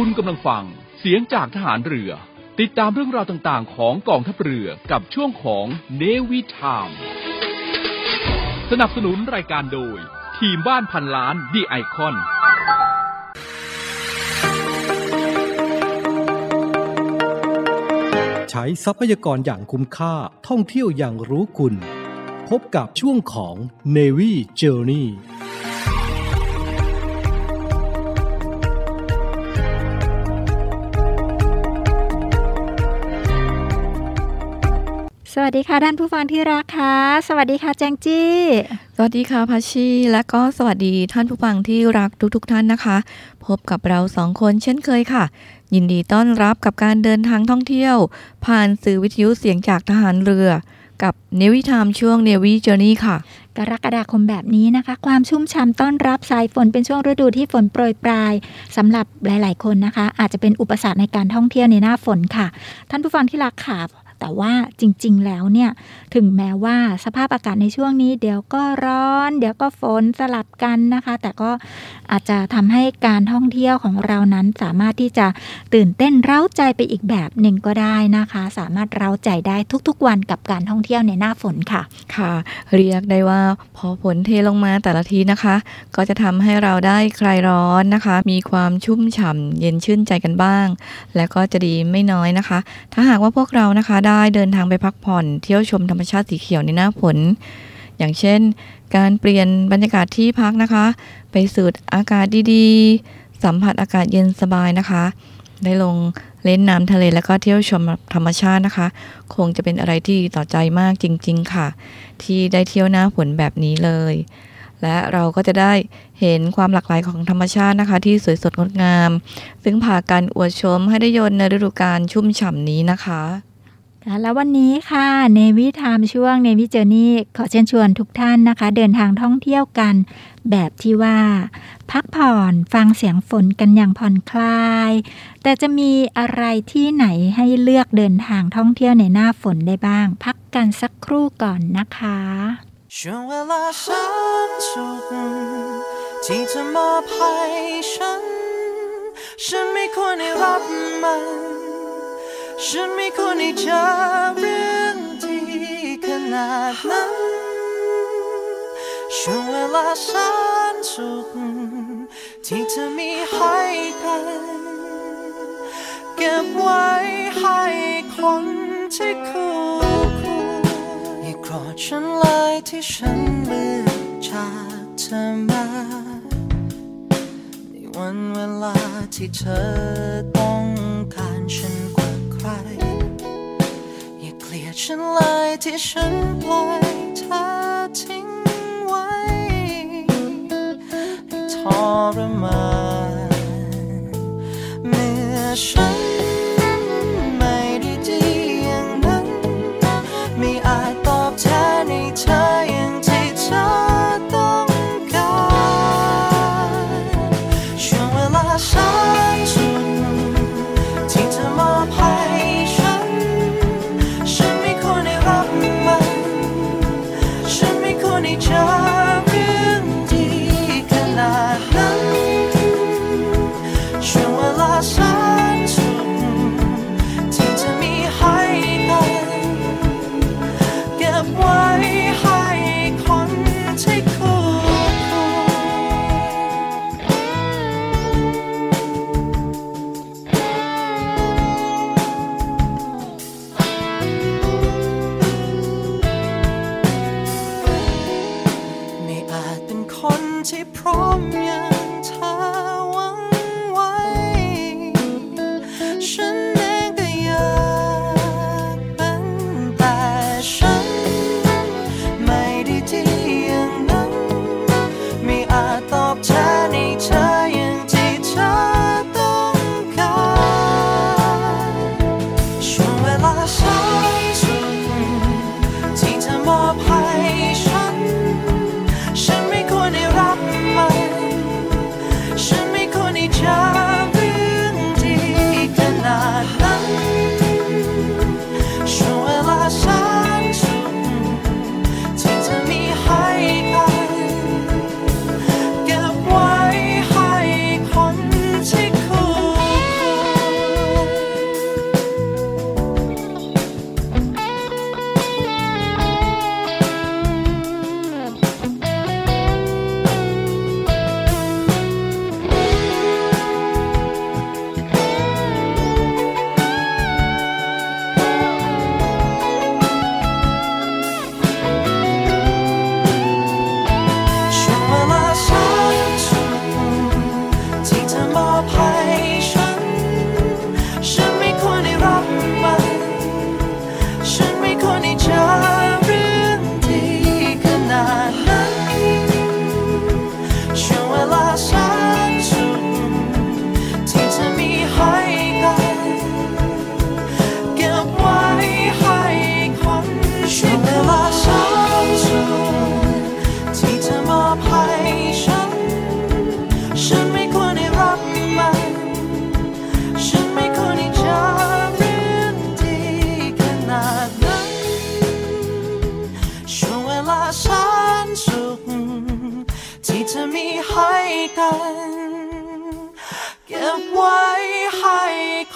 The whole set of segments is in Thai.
คุณกำลังฟังเสียงจากทหารเรือ ติดตามเรื่องราวต่างๆ ของกองทัพเรือกับช่วงของเนวิทามสนับสนุนรายการโดย ทีมบ้านพันล้านดีไอคอนใช้ทรัพยากรอย่างคุ้มค่าท่องเที่ยวอย่างรู้คุณ พบกับช่วงของ Navy Journey สวัสดีค่ะท่านผู้ฟังที่รักค่ะ สวัสดีค่ะแจงจี้ สวัสดีค่ะพัชชีและก็สวัสดีท่านผู้ฟังที่รักทุกๆทท่านนะคะ พบกับเราสองคนเช่นเคยค่ะ ยินดีต้อนรับกับการเดินทางท่องเที่ยว ผ่านสื่อวิทยุเสียงจากทหารเรือ กับเนวิทามช่วงเนวิเจอร์นี่ค่ะ กรกฎาคมแบบนี้นะคะ ความชุ่มฉ่ำต้อนรับสายฝนเป็นช่วงฤดูที่ฝนโปรยปลายสำหรับหลาย ๆ คนนะคะ อาจจะเป็นอุปสรรคในการท่องเที่ยวในหน้าฝนค่ะ ท่านผู้ฟังที่รักค่ะ แต่ว่าจริง ๆ แล้วเนี่ยถึงแม้ว่าสภาพอากาศในช่วงนี้ เดี๋ยวก็ร้อน เดี๋ยวก็ฝนสลับกันนะคะ แต่ก็อาจจะทำให้การท่องเที่ยวของเรานั้นสามารถที่จะตื่นเต้นเร้าใจไปอีกแบบหนึ่งก็ได้นะคะ สามารถเร้าใจได้ทุกๆ วันกับการท่องเที่ยวในหน้าฝนค่ะ ค่ะ เรียกได้ว่าพอฝนเทลงมาแต่ละทีนะคะ ก็จะทำให้เราได้คลายร้อนนะคะ มีความชุ่มฉ่ำเย็นชื่นใจกันบ้าง และก็จะดีไม่น้อยนะคะ ถ้าหากว่าพวกเรานะคะได้เดินทางไปพักผ่อน เที่ยวชมธรรมชาติสีเขียวในหน้าฝนอย่างเช่น การเปลี่ยนบรรยากาศที่พักนะคะ ไปสูดอากาศดีๆ สัมผัสอากาศเย็นสบายนะคะ ได้ลงเล่นน้ำทะเลแล้วก็เที่ยวชมธรรมชาตินะคะ คงจะเป็นอะไรที่ต่อใจมากจริง ๆ ค่ะ ที่ได้เที่ยวหน้าฝนแบบนี้เลย และเราก็จะได้เห็นความหลากหลายของธรรมชาตินะคะ ที่สวยสดงดงาม ซึ่งพากันอวดชมให้ได้ยนในฤดูกาลชุ่มฉ่ำนี้นะคะ แล้ววันนี้ค่ะเนวิทามช่วงเนวิเจอร์นี่ขอเชิญชวนทุกท่านนะคะ เดินทางท่องเที่ยวกัน แบบที่ว่า พักผ่อนฟังเสียงฝนกันอย่างผ่อนคลาย แต่จะมีอะไรที่ไหนให้เลือกเดินทางท่องเที่ยวในหน้าฝนได้บ้าง พักกันสักครู่ก่อนนะคะช่วงเวลาสันสุดที่จะมอบให้ฉัน ฉันไม่ควรได้รับมัน ฉันไม่ควรให้เจอเรื่องที่ขนาดนั้น ช่วงเวลาแสนสุขที่เธอมีให้กัน เก็บไว้ให้คนที่คู่ควรอย่าโกรธฉันเลยที่ฉันเลือกจากเธอมาในวันเวลาที่เธอต้องการฉันก ดฉันเลยที่ฉันปล่อยเธอทิ้งไว้ให้ทรมานเมื่อฉัน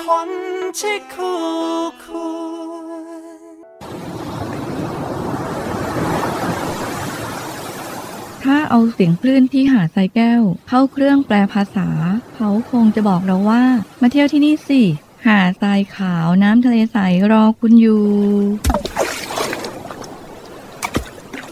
คนที่คู่ควรถ้าเอาเสียงคลื่นที่หาดทรายแก้ว เข้าเครื่องแปลภาษา เขาคงจะบอกเราว่า มาเที่ยวที่นี่สิ หาดทรายขาวน้ำทะเลใสรอคุณอยู่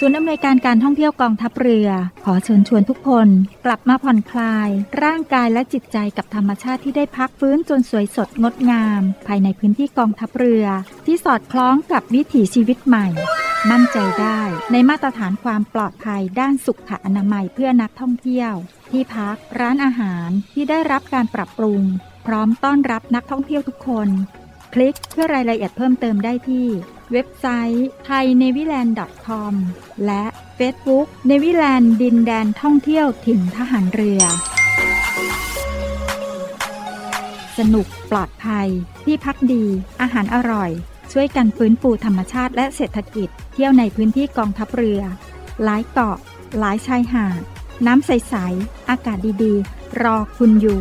ศูนย์อำนวยการการท่องเที่ยวกองทัพเรือ ขอเชิญชวนทุกคน กลับมาผ่อนคลาย ร่างกายและจิตใจกับธรรมชาติที่ได้พักฟื้นจนสวยสดงดงาม ภายในพื้นที่กองทัพเรือ ที่สอดคล้องกับวิถีชีวิตใหม่ มั่นใจได้ในมาตรฐานความปลอดภัยด้านสุขอนามัยเพื่อนักท่องเที่ยว ที่พักร้านอาหารที่ได้รับการปรับปรุง พร้อมต้อนรับนักท่องเที่ยวทุกคน คลิกเพื่อรายละเอียดเพิ่มเติมได้ที่ เว็บไซต์ thainewiland.com และ Facebook เนวิแลนด์ดินแดนท่องเที่ยวถิ่นทหารเรือ สนุกปลอดภัย ที่พักดี อาหารอร่อย ช่วยกันฟื้นฟูธรรมชาติและเศรษฐกิจ เที่ยวในพื้นที่กองทัพเรือ หลายเกาะ หลายชายหาด น้ำใส ๆ อากาศดี ๆ รอคุณอยู่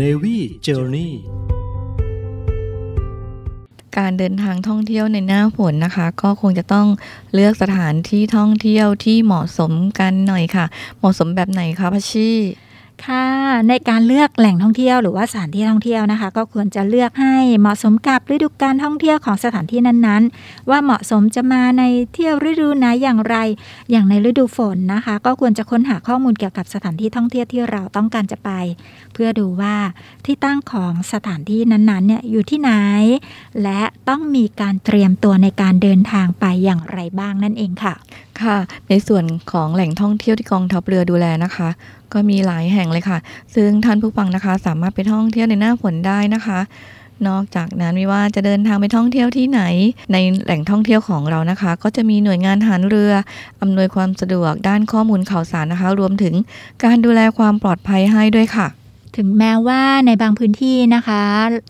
Navy Journey การเดินทางท่องเที่ยวในหน้าฝนนะคะ ก็คงจะต้องเลือกสถานที่ท่องเที่ยวที่เหมาะสมกันหน่อยค่ะ เหมาะสมแบบไหนคะพัชชี ค่ะในการเลือกแหล่งท่องเที่ยวหรือว่าสถานที่ท่องเที่ยวนะคะ ก็ควรจะเลือกให้เหมาะสมกับฤดูการท่องเที่ยวของสถานที่นั้นๆ ว่าเหมาะสมจะมาในเที่ยวฤดูไหนอย่างไร อย่างในฤดูฝนนะคะ ก็ควรจะค้นหาข้อมูลเกี่ยวกับสถานที่ท่องเที่ยวที่เราต้องการจะไป เพื่อดูว่าที่ตั้งของสถานที่นั้นๆเนี่ยอยู่ที่ไหน และต้องมีการเตรียมตัวในการเดินทางไปอย่างไรบ้างนั่นเองค่ะ ค่ะ ในส่วนของแหล่งท่องเที่ยวที่กองทัพเรือดูแลนะคะ ก็มีหลายแห่งเลยค่ะ ซึ่งท่านผู้ฟังนะคะสามารถไปท่องเที่ยวในหน้าฝนได้นะคะ นอกจากนั้นไม่ว่าจะเดินทางไปท่องเที่ยวที่ไหน ในแหล่งท่องเที่ยวของเรานะคะ ก็จะมีหน่วยงานทหารเรืออำนวยความสะดวกด้านข้อมูลข่าวสารนะคะ รวมถึงการดูแลความปลอดภัยให้ด้วยค่ะ ถึงแม้ว่าในบางพื้นที่นะคะ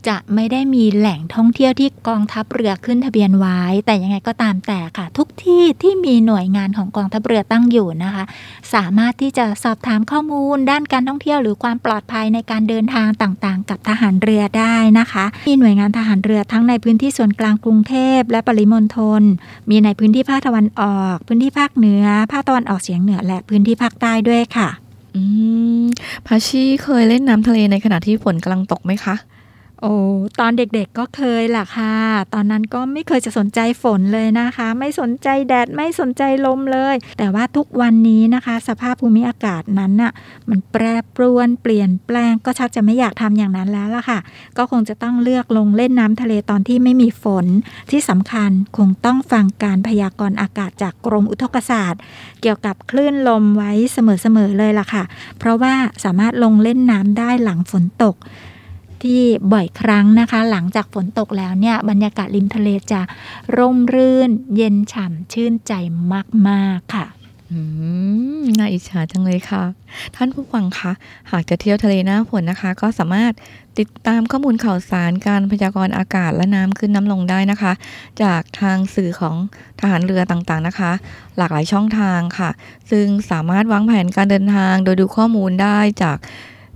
จะไม่ได้มีแหล่งท่องเที่ยวที่กองทัพเรือขึ้นทะเบียนไว้ แต่ยังไงก็ตามแต่ค่ะ ทุกที่ที่มีหน่วยงานของกองทัพเรือตั้งอยู่นะคะ สามารถที่จะสอบถามข้อมูล ด้านการท่องเที่ยวหรือความปลอดภัยในการเดินทางต่างๆ กับทหารเรือได้นะคะ มีหน่วยงานทหารเรือทั้งในพื้นที่ส่วนกลางกรุงเทพและปริมณฑลมีในพื้นที่ภาคตะวันออก พื้นที่ภาคเหนือ ภาคตะวันออกเฉียงเหนือและพื้นที่ภาคใต้ด้วยค่ะ อืมพาชีเคยเล่นน้ำทะเลในขณะที่ฝนกำลังตกไหมคะ โอ้ตอนเด็กๆก็เคยล่ะค่ะ ตอนนั้นก็ไม่เคยจะสนใจฝนเลยนะคะ ไม่สนใจแดดไม่สนใจลมเลย แต่ว่าทุกวันนี้นะคะ สภาพภูมิอากาศนั้นน่ะมันแปรปรวนเปลี่ยนแปลงก็ชักจะไม่อยากทำอย่างนั้นแล้วล่ะค่ะ ก็คงจะต้องเลือกลงเล่นน้ำทะเลตอนที่ไม่มีฝนที่สำคัญคงต้องฟังการพยากรณ์อากาศจากกรมอุทกศาสตร์ เกี่ยวกับคลื่นลมไว้เสมอๆเลยล่ะค่ะ เพราะว่าสามารถลงเล่นน้ำได้หลังฝนตก ที่บ่อยครั้งนะคะ หลังจากฝนตกแล้วเนี่ยบรรยากาศริมทะเลจะร่มรื่น เย็นฉ่ำชื่นใจมากๆค่ะน่าอิจฉาจังเลยค่ะ ท่านผู้ฟังคะหากจะเที่ยวทะเลหน้าฝนนะคะ ก็สามารถติดตามข้อมูลข่าวสารการพยากรณ์อากาศและน้ำขึ้นน้ำลงได้นะคะ จากทางสื่อของทหารเรือต่างๆนะคะ หลากหลายช่องทางค่ะ ซึ่งสามารถวางแผนการเดินทางโดยดูข้อมูลได้จาก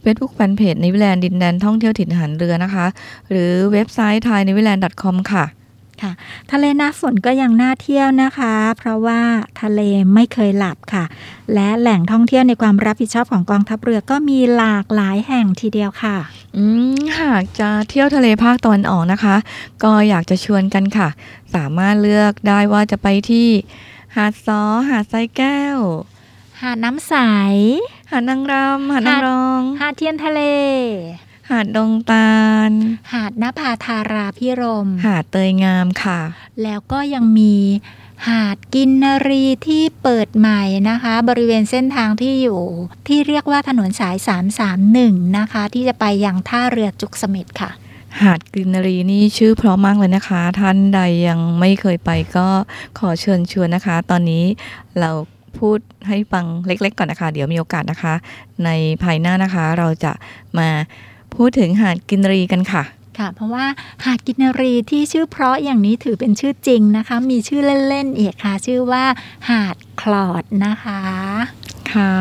Facebook Fanpage ในวิแลนดินแดนท่องเที่ยวถิ่นทหารเรือนะคะ หรือเว็บไซต์ thainewiland.com ค่ะทะเลหน้าฝนก็ยังน่าเที่ยวนะคะ เพราะว่าทะเลไม่เคยหลับค่ะ และแหล่งท่องเที่ยวในความรับผิดชอบของกองทัพเรือก็มีหลากหลายแห่งทีเดียวค่ะ อืมหากจะเที่ยวทะเลภาคตะวันออกนะคะ ก็อยากจะชวนกันค่ะ สามารถเลือกได้ว่าจะไปที่หาดซอหาดไซแก้ว หาดน้ำใส หาดนางรำหาดนางรอง หาดเทียนทะเล หาดดงตาล หาดนภาธาราพิรม หาดเตยงามค่ะ แล้วก็ยังมีหหาดกินนรีที่เปิดใหม่นะคะ บริเวณเส้นทางที่อยู่ ที่เรียกว่าถนนสาย 331 นะคะ ที่จะไปยังท่าเรือจุกเสม็ดค่ะ หาดกรีนรีนี่ชื่อเพราะมากเลยนะคะ ท่านใดยังไม่เคยไปก็ขอเชิญชวนนะคะ ตอนนี้เรา พูดให้ฟังเล็ก ๆ ก่อนนะคะ เดี๋ยวมีโอกาสนะคะ ในภายหน้านะคะ เราจะมาพูดถึงหาดกินรีกันค่ะค่ะ เพราะว่าหาดกินนรีที่ชื่อเพราะอย่างนี้ถือเป็นชื่อจริงนะคะ มีชื่อเล่นๆอีกค่ะ ชื่อว่าหาดคลอดนะคะค่ะ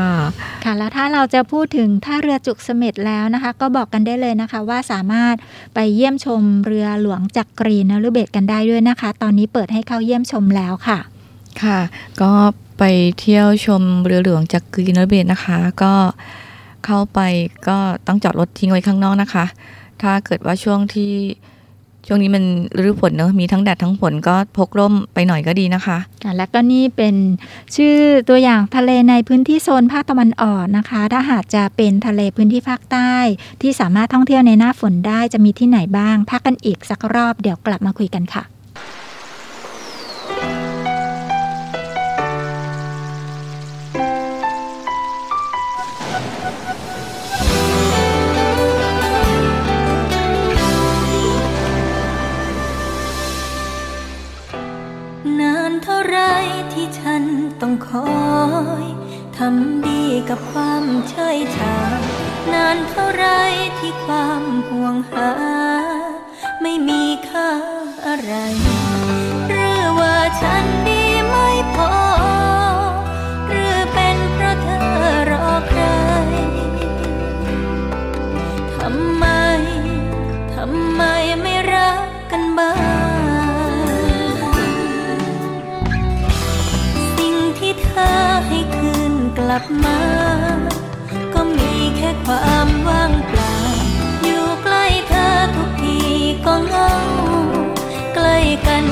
ค่ะแล้วถ้าเราจะพูดถึงท่าเรือจุกเสม็ดแล้วนะคะ ก็บอกกันได้เลยนะคะ ว่าสามารถไปเยี่ยมชมเรือหลวงจักรีนฤเบศกันได้ด้วยนะคะ ตอนนี้เปิดให้เข้าเยี่ยมชมแล้วค่ะ ค่ะ ก็ ไปเที่ยวชมเรือหลวงจากกรีนเบศนะคะ ก็เข้าไปก็ต้องจอดรถทิ้งไว้ข้างนอกนะคะ ถ้าเกิดว่าช่วงที่ช่วงนี้มันฤดูฝนเนอะมีทั้งแดดทั้งฝนก็พกร่มไปหน่อยก็ดีนะคะค่ะและก็นี่เป็นชื่อตัวอย่างทะเลในพื้นที่โซนภาคตะวันออกนะคะ ถ้าหากจะเป็นทะเลพื้นที่ภาคใต้ ที่สามารถท่องเที่ยวในหน้าฝนได้จะมีที่ไหนบ้างพักกันอีกสักรอบเดี๋ยวกลับมาคุยกันค่ะ ต้องคอยทำดีกับความเฉยชานานเท่าไรที่ความห่วงหา ไม่มีค่าอะไรหรือว่าฉัน ลับมา ก็มีแค่ความว่างเปล่า อยู่ใกล้เธอทุกทีก็เงาใกล้กัน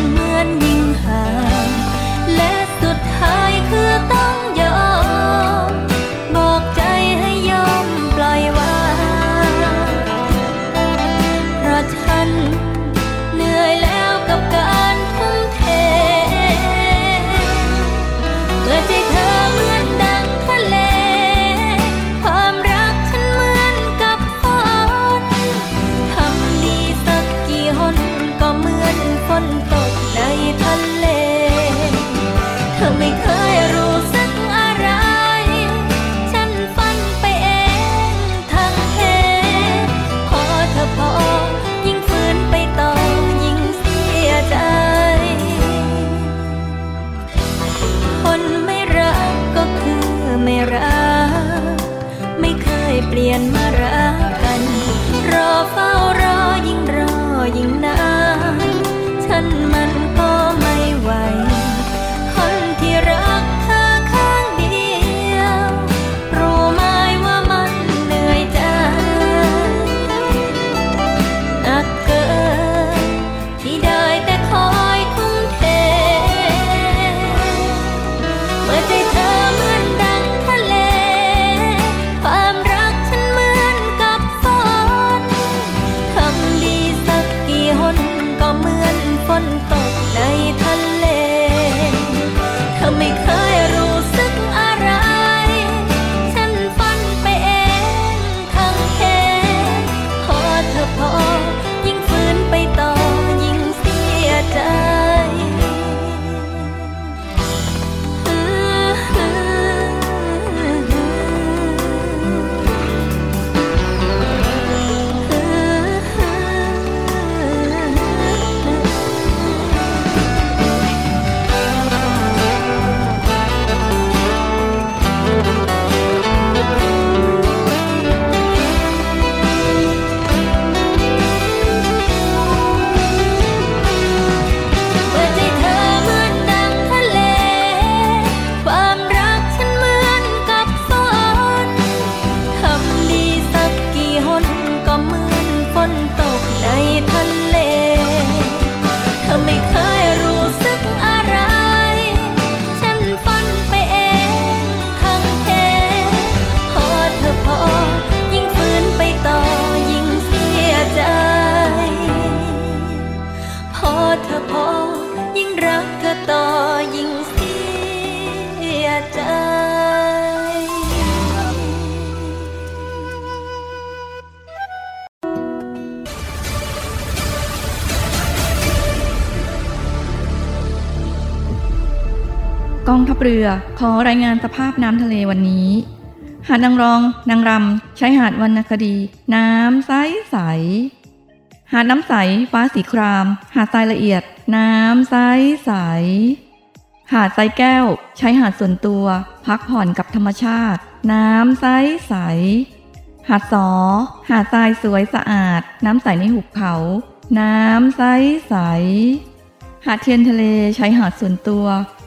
เรือขอรายงานสภาพน้ำทะเลวันนี้ หาดนางรอง นางรำชายหาดวรรณคดี น้ำใสใส หาดน้ำใส ฟ้าสีคราม หาดทรายละเอียด น้ำใสใส หาดทรายแก้วใช้หาดส่วนตัว พักผ่อนกับธรรมชาติ น้ำใสใส หาดสอ หาดทรายสวยสะอาด น้ำใสในหุบเขา น้ำใสใส หาดเทียนทะเลใช้หาดส่วนตัว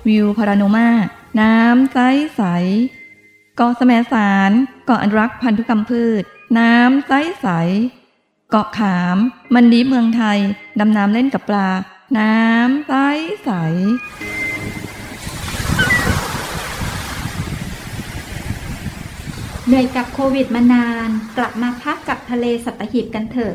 วิวพาราโนมา น้ำใสใสเกาะสมสารเกาะอนุรักษ์พันธุกรรมพืช น้ำใสใสเกาะขาม มันดีเมืองไทย ดำน้ำเล่นกับปลา น้ำใสใสเหนื่อยกับโควิดมานาน กลับมาพักกับทะเลสัตหีบกันเถอะ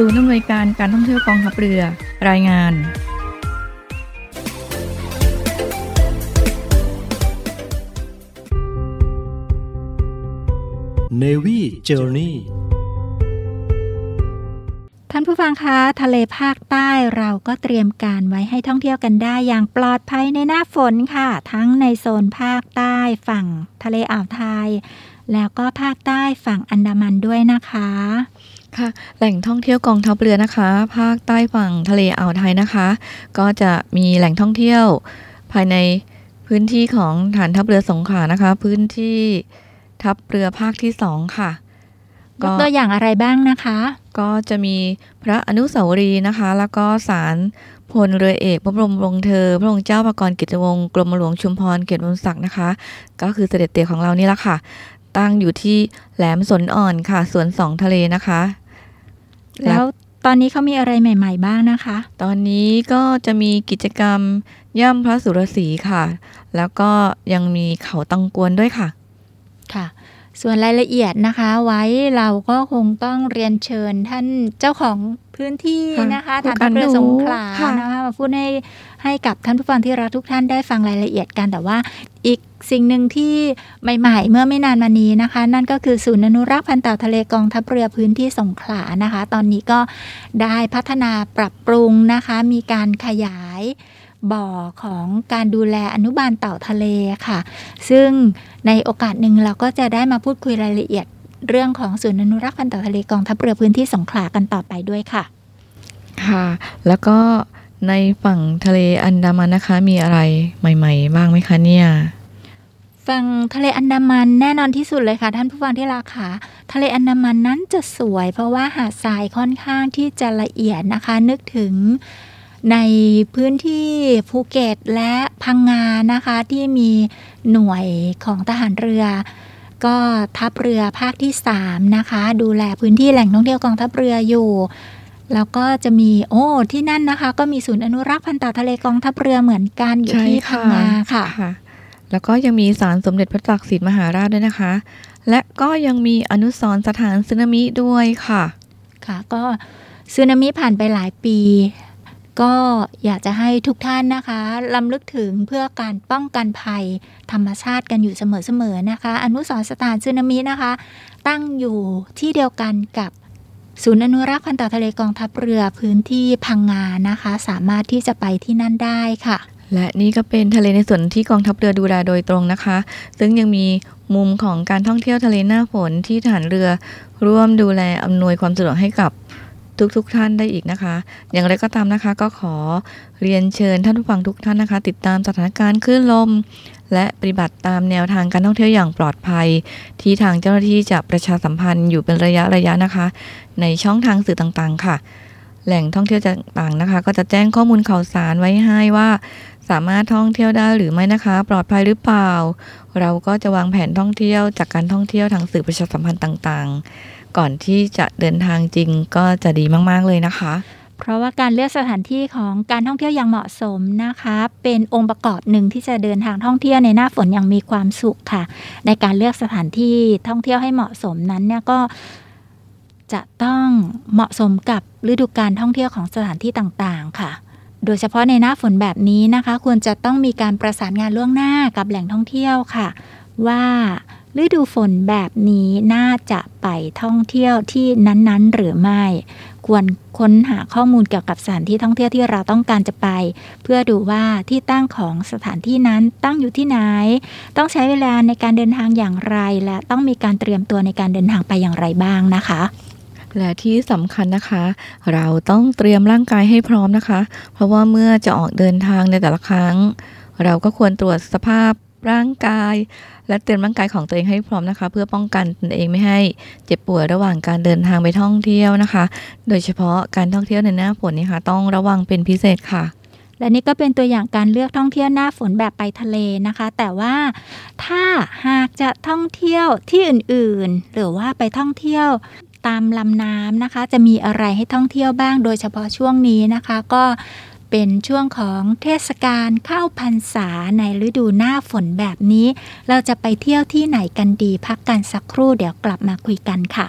ศูนย์อำนวยการการท่องเที่ยวกองทัพเรือ รายงาน Navy Journey ท่านผู้ฟังคะ ทะเลภาคใต้เราก็เตรียมการไว้ให้ท่องเที่ยวกันได้อย่างปลอดภัยในหน้าฝนค่ะ ทั้งในโซนภาคใต้ฝั่งทะเลอ่าวไทย แล้วก็ภาคใต้ฝั่งอันดามันด้วยนะคะ ค่ะแหล่งท่องเที่ยวกองทัพเรือนะคะ ภาคใต้ฝั่งทะเลอ่าวไทยนะคะ ก็จะมีแหล่งท่องเที่ยวภายในพื้นที่ของฐานทัพเรือสงขลานะคะ พื้นที่ทัพเรือภาคที่สองค่ะยกตัวอย่างอะไรบ้างนะคะ ก็จะมีพระอนุสาวรีย์นะคะ แล้วก็ศาลพลเรือเอกพระบรมวงศ์เธอ พระองค์เจ้าประกรณ์กิจวงศ์กรมหลวงชุมพรเกียรติวงศ์ศักดิ์นะคะ ก็คือเสด็จเตี่ยของเรานี่แหละค่ะ ตั้งอยู่ที่แหลมสนอ่อนค่ะสวนสองทะเลนะคะ แล้วตอนนี้เขามีอะไรใหม่ ๆ บ้างนะคะ ตอนนี้ก็จะมีกิจกรรมย่ำพระสุรศรีค่ะ แล้วก็ยังมีเขาตังกวนด้วยค่ะค่ะ ส่วนรายละเอียดนะคะ ไว้เราก็คงต้องเรียนเชิญท่านเจ้าของพื้นที่ค่ะนะคะผู้ฐานกาทัรพเรือหนูสงขลาค่ะนะคะมาพูดให้ ให้กับท่านผู้ฟังที่รักทุกท่านได้ฟังรายละเอียดกันแต่ว่าอีกสิ่งหนึ่งที่ใหม่ ๆ เมื่อไม่นานมานี้นะคะ นั่นก็คือศูนย์อนุรักษ์พันธุ์เต่าทะเลกองทัพเรือพื้นที่สงขลานะคะ ตอนนี้ก็ได้พัฒนาปรับปรุงนะคะ มีการขยายบ่อของการดูแลอนุบาลเต่าทะเลค่ะ ซึ่งในโอกาสหนึ่งเราก็จะได้มาพูดคุยรายละเอียดเรื่องของศูนย์อนุรักษ์พันธุ์เต่าทะเลกองทัพเรือพื้นที่สงขลากันต่อไปด้วยค่ะ ค่ะ แล้วก็ ในฝั่งทะเลอันดามันนะคะ มีอะไรใหม่ ๆ บ้างไหมคะเนี่ย ฝั่งทะเลอันดามันแน่นอนที่สุดเลยค่ะ ท่านผู้ฟังที่รักค่ะ ทะเลอันดามันนั้นจะสวย เพราะว่าหาดทรายค่อนข้างที่จะละเอียดนะคะ นึกถึงในพื้นที่ภูเก็ตและพังงานะคะที่มีหน่วยของทหารเรือ ก็ทัพเรือภาคที่ 3 นะคะ ดูแลพื้นที่แหล่งท่องเที่ยวกองทัพเรืออยู่ แล้วก็จะมีโอ้ที่นั่นนะคะ ก็มีศูนย์อนุรักษ์พันธุ์เต่าทะเลกองทัพเรือเหมือนกันอยู่ที่พังงาค่ะค่ะแล้วก็ยังมีศาลสมเด็จพระจักรศิลป์มหาราชด้วยนะคะ และก็ยังมีอนุสรณ์สถานสึนามิด้วยค่ะ ค่ะ ก็สึนามิผ่านไปหลายปี ก็อยากจะให้ทุกท่านนะคะลำลึกถึงเพื่อการป้องกันภัยธรรมชาติกันอยู่เสมอๆนะคะ อนุสรณ์สถานสึนามินะคะ ตั้งอยู่ที่เดียวกันกับ ศูนย์อนุรักษ์พันธุ์เต่าทะเลกองทัพเรือพื้นที่พังงานะคะ สามารถที่จะไปที่นั่นได้ค่ะ และนี่ก็เป็นทะเลในส่วนที่กองทัพเรือดูแลโดยตรงนะคะ ซึ่งยังมีมุมของการท่องเที่ยวทะเลหน้าฝนที่ฐานเรือ ร่วมดูแลอำนวยความสะดวกให้กับ ทุกๆทท่านได้อีกนะคะ อย่างไรก็ตามนะคะ ก็ขอเรียนเชิญท่านผู้ฟังทุกท่านนะคะ ติดตามสถานการณ์คลื่นลม และปฏิบัติตามแนวทางการท่องเที่ยวอย่างปลอดภัย ที่ทางเจ้าหน้าที่จะประชาสัมพันธ์อยู่เป็นระยะระยะนะคะ ในช่องทางสื่อต่างๆ ค่ะ แหล่งท่องเที่ยวต่างๆนะคะ ก็จะแจ้งข้อมูลข่าวสารไว้ให้ว่าสามารถท่องเที่ยวได้หรือไม่นะคะ ปลอดภัยหรือเปล่า เราก็จะวางแผนท่องเที่ยวจากการท่องเที่ยวทางสื่อประชาสัมพันธ์ต่าง ๆ ก่อนที่จะเดินทางจริงก็จะดีมาก ๆ เลยนะคะ เพราะว่าการเลือกสถานที่ของการท่องเที่ยวอย่างเหมาะสมนะคะ เป็นองค์ประกอบหนึ่งที่จะเดินทางท่องเที่ยวในหน้าฝนอย่างมีความสุขค่ะ ในการเลือกสถานที่ท่องเที่ยวให้เหมาะสมนั้นเนี่ยก็จะต้องเหมาะสมกับฤดูการท่องเที่ยวของสถานที่ต่างๆ ค่ะ โดยเฉพาะในหน้าฝนแบบนี้นะคะ ควรจะต้องมีการประสานงานล่วงหน้ากับแหล่งท่องเที่ยวค่ะ ว่า ฤดูฝนแบบนี้น่าจะไปท่องเที่ยวที่นั้นๆ หรือไม่ ควรค้นหาข้อมูลเกี่ยวกับสถานที่ท่องเที่ยวที่เราต้องการจะไป เพื่อดูว่าที่ตั้งของสถานที่นั้นตั้งอยู่ที่ไหน ต้องใช้เวลาในการเดินทางอย่างไร และต้องมีการเตรียมตัวในการเดินทางไปอย่างไรบ้างนะคะและที่สำคัญนะคะ เราต้องเตรียมร่างกายให้พร้อมนะคะ เพราะว่าเมื่อจะออกเดินทางในแต่ละครั้ง เราก็ควรตรวจสภาพร่างกาย และเตรียมร่างกายของตัวเองให้พร้อมนะคะ เพื่อป้องกันตนเองไม่ให้เจ็บป่วยระหว่างการเดินทางไปท่องเที่ยวนะคะ โดยเฉพาะการท่องเที่ยวในหน้าฝนนี่ค่ะต้องระวังเป็นพิเศษค่ะและนี่ก็เป็นตัวอย่างการเลือกท่องเที่ยวหน้าฝนแบบไปทะเลนะคะ แต่ว่าถ้าหากจะท่องเที่ยวที่อื่นๆ หรือว่าไปท่องเที่ยวตามลำน้ำนะคะ จะมีอะไรให้ท่องเที่ยวบ้าง โดยเฉพาะช่วงนี้นะคะ ก็ เป็นช่วงของเทศกาลเข้าพรรษาในฤดูหน้าฝนแบบนี้ เราจะไปเที่ยวที่ไหนกันดีพักกันสักครู่เดี๋ยวกลับมาคุยกันค่ะ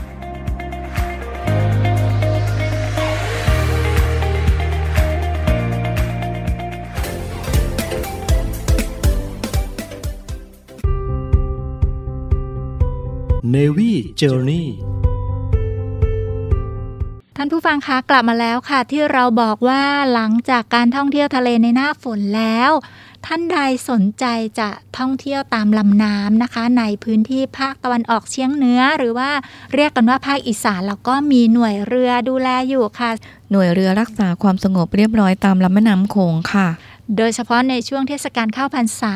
Navy Journey ท่านผู้ฟังคะกลับมาแล้วค่ะ ที่เราบอกว่าหลังจากการท่องเที่ยวทะเลในหน้าฝนแล้ว ท่านใดสนใจจะท่องเที่ยวตามลำน้ำนะคะ ในพื้นที่ภาคตะวันออกเฉียงเหนือหรือว่าเรียกกันว่าภาคอีสานแล้วก็มีหน่วยเรือดูแลอยู่ค่ะ หน่วยเรือรักษาความสงบเรียบร้อยตามลำแม่น้ำโขงค่ะโดยเฉพาะในช่วงเทศกาลเข้าพรรษา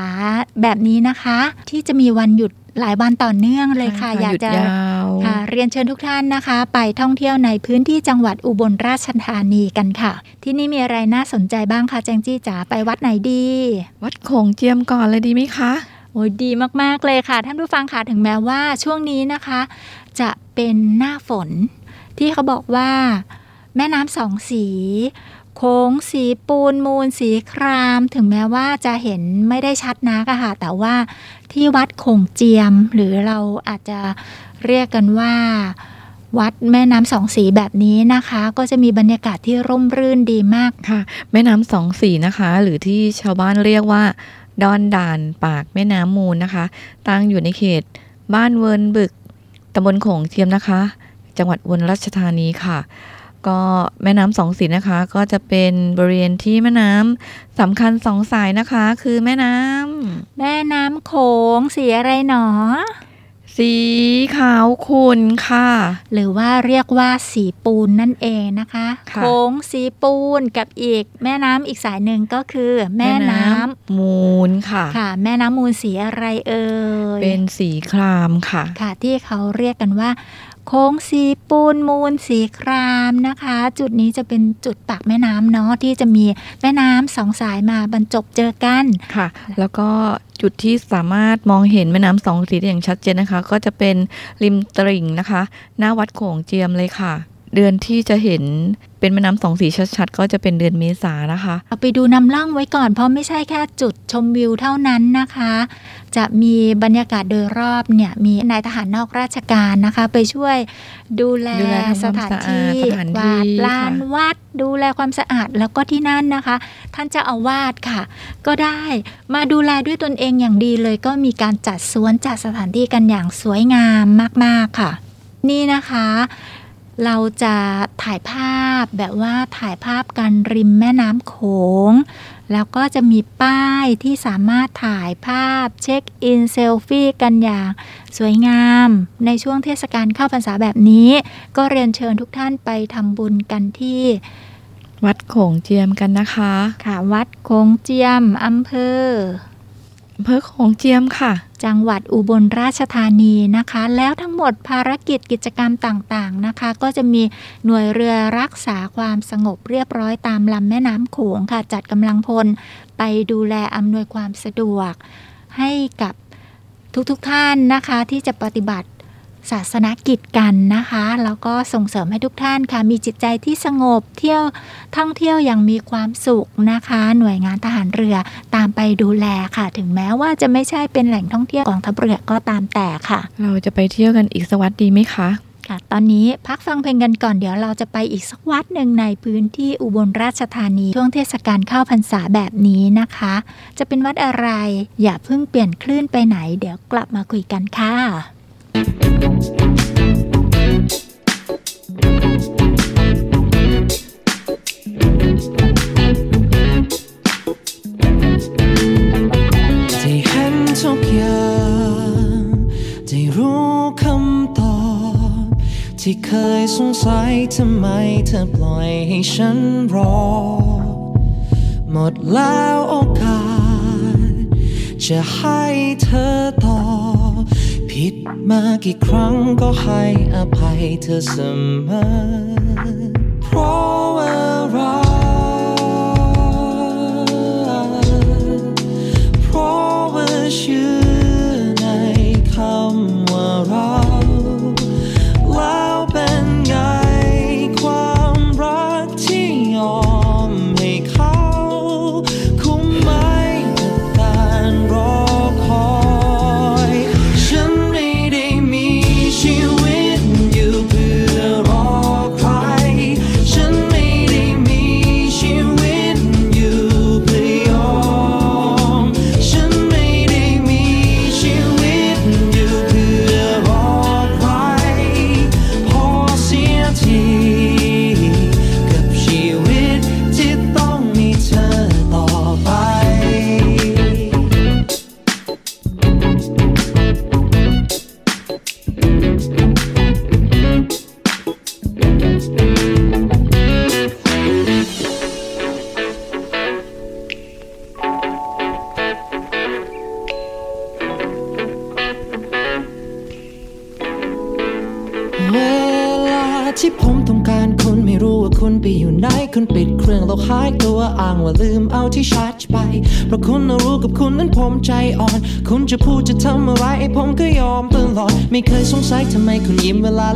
แบบนี้นะคะ ที่จะมีวันหยุด หลายวันต่อเนื่องเลยค่ะ อยากหยุดจะยาวค่ะเรียนเชิญทุกท่านนะคะ ไปท่องเที่ยวในพื้นที่จังหวัดอุบลราชธานีกันค่ะ ที่นี่มีอะไรน่าสนใจบ้างคะแจงจี้จ๋าไปวัดไหนดี วัดโขงเจียมก่อนเลยดีไหมคะโอ้ยดีมาก ๆ เลยค่ะ ท่านผู้ฟังค่ะถึงแม้ว่าช่วงนี้นะคะ จะเป็นหน้าฝนที่เขาบอกว่า แม่น้ำสองสี โค้งสีปูนมูลสีคราม ถึงแม้ว่าจะเห็นไม่ได้ชัดนักค่ะ แต่ว่าที่วัดโขงเจียม หรือเราอาจจะเรียกกันว่าวัดแม่น้ำสองสีแบบนี้นะคะ ก็จะมีบรรยากาศที่ร่มรื่นดีมากค่ะ แม่น้ำสองสีนะคะ หรือที่ชาวบ้านเรียกว่า ดอนด่านปากแม่น้ำมูลนะคะ ตั้งอยู่ในเขต บ้านเวินบึกตำบลโขงเจียมนะคะ จังหวัดอุบลราชธานีค่ะ ก็แม่น้ำสองสีนะคะ ก็จะเป็นบริเวณที่แม่น้ำสำคัญสองสายนะคะ คือแม่น้ำแม่น้ำโขงสีอะไรหนอ สีขาวขุ่นค่ะ หรือว่าเรียกว่าสีปูนนั่นเองนะคะค่ะโค้งสีปูนกับอีก แม่น้ำอีกสายหนึ่งก็คือ แม่น้ำมูลค่ะค่ะ แม่น้ำมูลสีอะไรเอ่ยเป็นสีครามค่ะ ค่ะที่เขาเรียกกันว่า โค้งสีปูนมูลสีครามนะคะ จุดนี้จะเป็นจุดปากแม่น้ำเนาะที่จะมีแม่น้ำสองสายมาบรรจบเจอกันค่ะ แล้วก็จุดที่สามารถมองเห็นแม่น้ำสองสีได้อย่างชัดเจนนะคะ ก็จะเป็นริมตลิ่งนะคะ หน้าวัดโขงเจียมเลยค่ะ เดือนที่จะเห็น เป็นแม่น้ำสองสีชัดๆ ก็จะเป็นเดือนเมษานะคะ เอาไปดูนำล่องไว้ก่อนเพราะไม่ใช่แค่จุดชมวิวเท่านั้นนะคะ จะมีบรรยากาศโดยรอบเนี่ยมีนายทหารนอกราชการนะคะ ไปช่วยดูแลดูแลทำสความถานที่สะอาดสถานกที่วาดลานค่ะวัดดูแลความสะอาดแล้วก็ที่นั่นนะคะ ท่านเจ้าอาวาสค่ะ ก็ได้มาดูแลด้วยตนเองอย่างดีเลย ก็มีการจัดสวนจัดสถานที่กันอย่างสวยงามมาก ๆค่ะ นี่นะคะ เราจะถ่ายภาพแบบว่าถ่ายภาพกันริมแม่น้ำโขง แล้วก็จะมีป้ายที่สามารถถ่ายภาพเช็คอินเซลฟี่กันอย่างสวยงาม ในช่วงเทศกาลเข้าพรรษาแบบนี้ ก็เรียนเชิญทุกท่านไปทำบุญกันที่ วัดโขงเจียมกันนะคะ ค่ะ วัดโคงเจียมอำเภอ อำเภอของเจียมค่ะ จังหวัดอุบลราชธานีนะคะ แล้วทั้งหมดภารกิจกิจกรรมต่างๆนะคะ ก็จะมีหน่วยเรือรักษาความสงบเรียบร้อยตามลำแม่น้ำโขงค่ะ จัดกำลังพลไปดูแลอำนวยความสะดวกให้กับทุกๆท่านนะคะที่จะปฏิบัติ ศาสนกิจกันนะคะ แล้วก็ส่งเสริมให้ทุกท่านค่ะ มีจิตใจที่สงบเที่ยวท่องเที่ยวอย่างมีความสุขนะคะ หน่วยงานทหารเรือตามไปดูแลค่ะ ถึงแม้ว่าจะไม่ใช่เป็นแหล่งท่องเที่ยวกองทัพเรือก็ตามแต่ค่ะ เราจะไปเที่ยวกันอีกสกวัสดีไหมคะค่ะ ตอนนี้พักฟังเพลงกันก่อนเดี๋ยวเราจะไปอีกสักวัดหนึ่งในพื้นที่อุบลราชธานี ช่วงเทศกาลเข้าพรรษาแบบนี้นะคะ จะเป็นวัดอะไร อย่าเพิ่งเปลี่ยนคลื่นไปไหน เดี๋ยวกลับมาคุยกันค่ะ ได้เห็นทุกอย่างได้รู้คำตอบ ที่เคยสงสัยทำไมเธอปล่อยให้ฉันรอ หมดแล้วโอกาส จะให้เธอต่อ ผิดมากี่ครั้งก็ให้อภัยเธอเสมอเพราะว่าเรา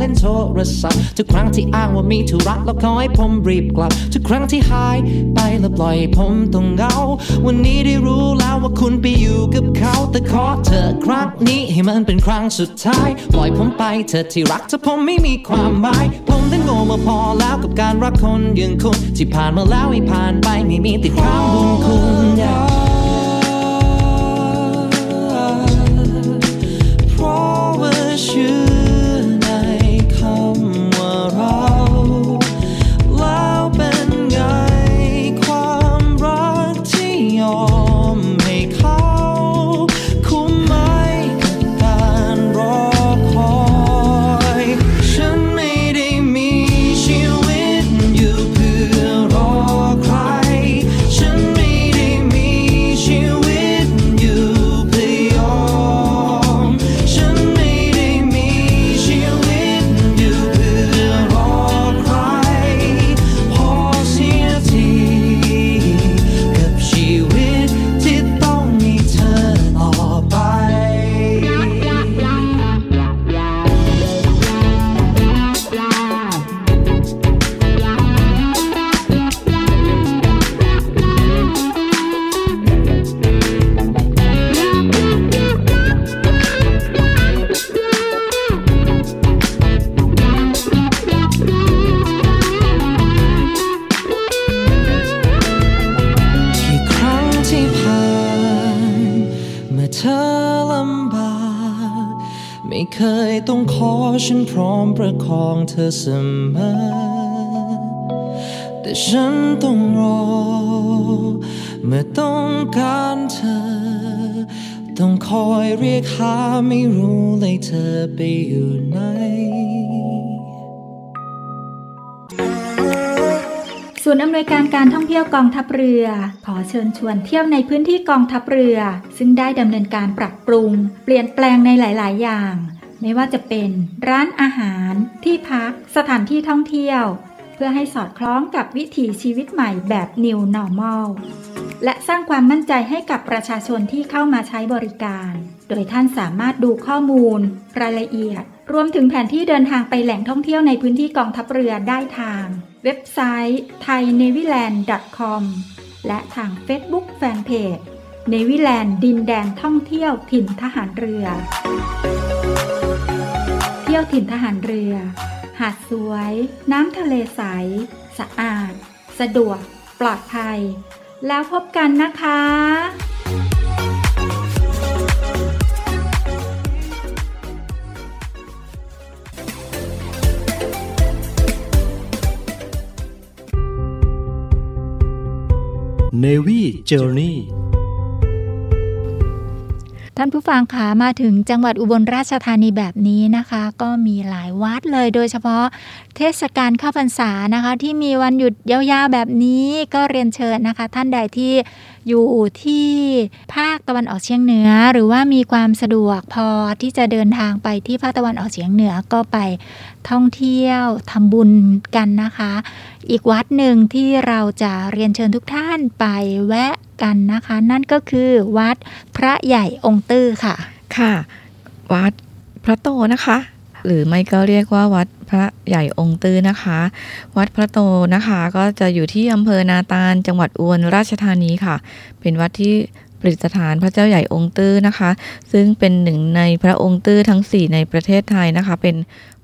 เล่นโทรศัพท์ทุกครั้งที่อ้างว่ามีธุระแล้วขอให้ผมรีบกลับ ทุกครั้งที่หายไปแล้วปล่อยผมต้องเหงา วันนี้ได้รู้แล้วว่าคุณไปอยู่กับเขาแต่ขอเธอครั้งนี้ให้มันเป็นครั้งสุดท้าย ปล่อยผมไปเธอที่รักถ้าผมไม่มีความหมายผมนั้นโง่มาพอแล้วกับการรักคนอย่างคุณที่ผ่านมาแล้วให้ผ่านไปไม่มีติดค้างบุญคุณ เธอเสมอ แต่ฉันต้องรอ เมื่อต้องการเธอ ต้องคอยเรียกหาไม่รู้เลยเธอไปอยู่ไหนศูนย์อำนวยการการท่องเที่ยวกองทัพเรือ ขอเชิญชวนเที่ยวในพื้นที่กองทัพเรือ ซึ่งได้ดำเนินการปรับปรุง เปลี่ยนแปลงในหลาย ๆ อย่าง ไม่ว่าจะเป็นร้านอาหาร ที่พัก สถานที่ท่องเที่ยว เพื่อให้สอดคล้องกับวิถีชีวิตใหม่แบบ New Normal และสร้างความมั่นใจให้กับประชาชนที่เข้ามาใช้บริการ โดยท่านสามารถดูข้อมูล รายละเอียด รวมถึงแผนที่เดินทางไปแหล่งท่องเที่ยวในพื้นที่กองทัพเรือได้ทาง เว็บไซต์ thainewiland.com และทาง Facebook Fanpage เนวิแลนด์ดินแดนท่องเที่ยวถิ่นทหารเรือ ที่ยวถิ่นทหารเรือ หาดสวย น้ำทะเลใส สะอาด สะดวก ปลอดภัย แล้วพบกันนะคะ Navy Journey ท่านผู้ฟังคะมาถึงจังหวัดอุบลราชธานีแบบนี้นะคะ ก็มีหลายวัดเลยโดยเฉพาะเทศกาลข้าพรรษานะคะ ที่มีวันหยุดยาวๆแบบนี้ก็เรียนเชิญนะคะ ท่านใดที่อยู่ที่ภาคตะวันออกเฉียงเหนือ หรือว่ามีความสะดวกพอที่จะเดินทางไปที่ภาคตะวันออกเฉียงเหนือก็ไปท่องเที่ยวทำบุญกันนะคะ อีกวัดหนึ่งที่เราจะเรียนเชิญทุกท่านไปแวะกันนะคะ นั่นก็คือวัดพระใหญ่องค์ตื้อค่ะ ค่ะ วัดพระโตนะคะ หรือไม่ก็เรียกว่าวัด พระใหญ่องค์ตื้อนะคะ วัดพระโตนะคะ ก็จะอยู่ที่อำเภอนาตาล จังหวัดอุบลราชธานีค่ะ เป็นวัดที่ประดิษฐานพระเจ้าใหญ่องค์ตื้อนะคะ ซึ่งเป็นหนึ่งในพระองค์ตื้อทั้ง 4 ในประเทศไทยนะคะ เป็น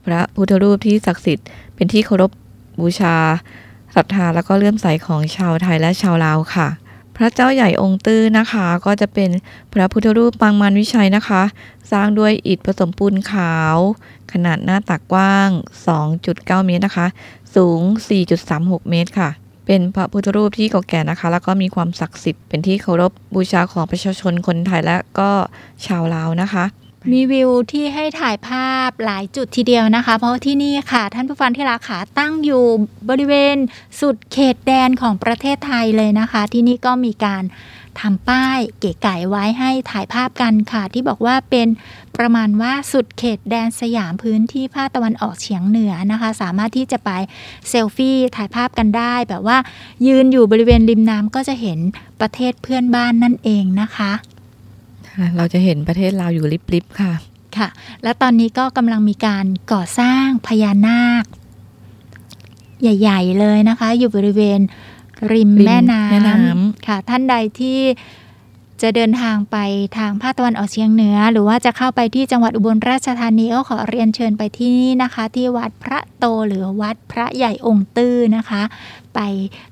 พระพุทธรูปที่ศักดิ์สิทธิ์ เป็นที่เคารพบูชาศรัทธาแล้วก็เลื่อมใสของชาวไทยและชาวลาวค่ะ พระเจ้าใหญ่องค์ตื้อนะคะ ก็จะเป็นพระพุทธรูปปางมารวิชัยนะคะ สร้างด้วยอิฐผสมปูนขาว ขนาดหน้าตักกว้าง 2.9 เมตรนะคะ สูง 4.36 เมตรค่ะ เป็นพระพุทธรูปที่เก่าแก่นะคะ แล้วก็มีความศักดิ์สิทธิ์เป็นที่เคารพบูชาของประชาชนคนไทยและก็ชาวลาวนะคะ มีวิวที่ให้ถ่ายภาพหลายจุดทีเดียวนะคะ เพราะที่นี่ค่ะ ท่านผู้ฟังที่รักขาตั้งอยู่บริเวณสุดเขตแดนของประเทศไทยเลยนะคะ ที่นี่ก็มีการทำป้ายเก๋ไก่ไว้ให้ถ่ายภาพกันค่ะ ที่บอกว่าเป็นประมาณว่าสุดเขตแดนสยามพื้นที่ภาคตะวันออกเฉียงเหนือนะคะ สามารถที่จะไปเซลฟี่ถ่ายภาพกันได้ แบบว่ายืนอยู่บริเวณริมน้ำก็จะเห็นประเทศเพื่อนบ้านนั่นเองนะคะ เราจะเห็นประเทศลาวอยู่ลิบๆค่ะ ค่ะ และตอนนี้ก็กำลังมีการก่อสร้างพญานาค ใหญ่ ๆ เลยนะคะ อยู่บริเวณริมริมแม่น้แม่น้ำค่ะ ท่านใดที่จะเดินทางไปทางภาคตะวันออกเฉียงเหนือ หรือว่าจะเข้าไปที่จังหวัดอุบลราชธานีก็ขอเรียนเชิญไปที่นี่นะคะ ที่วัดพระโตหรือวัดพระใหญ่องค์ตื้อนะคะ ไป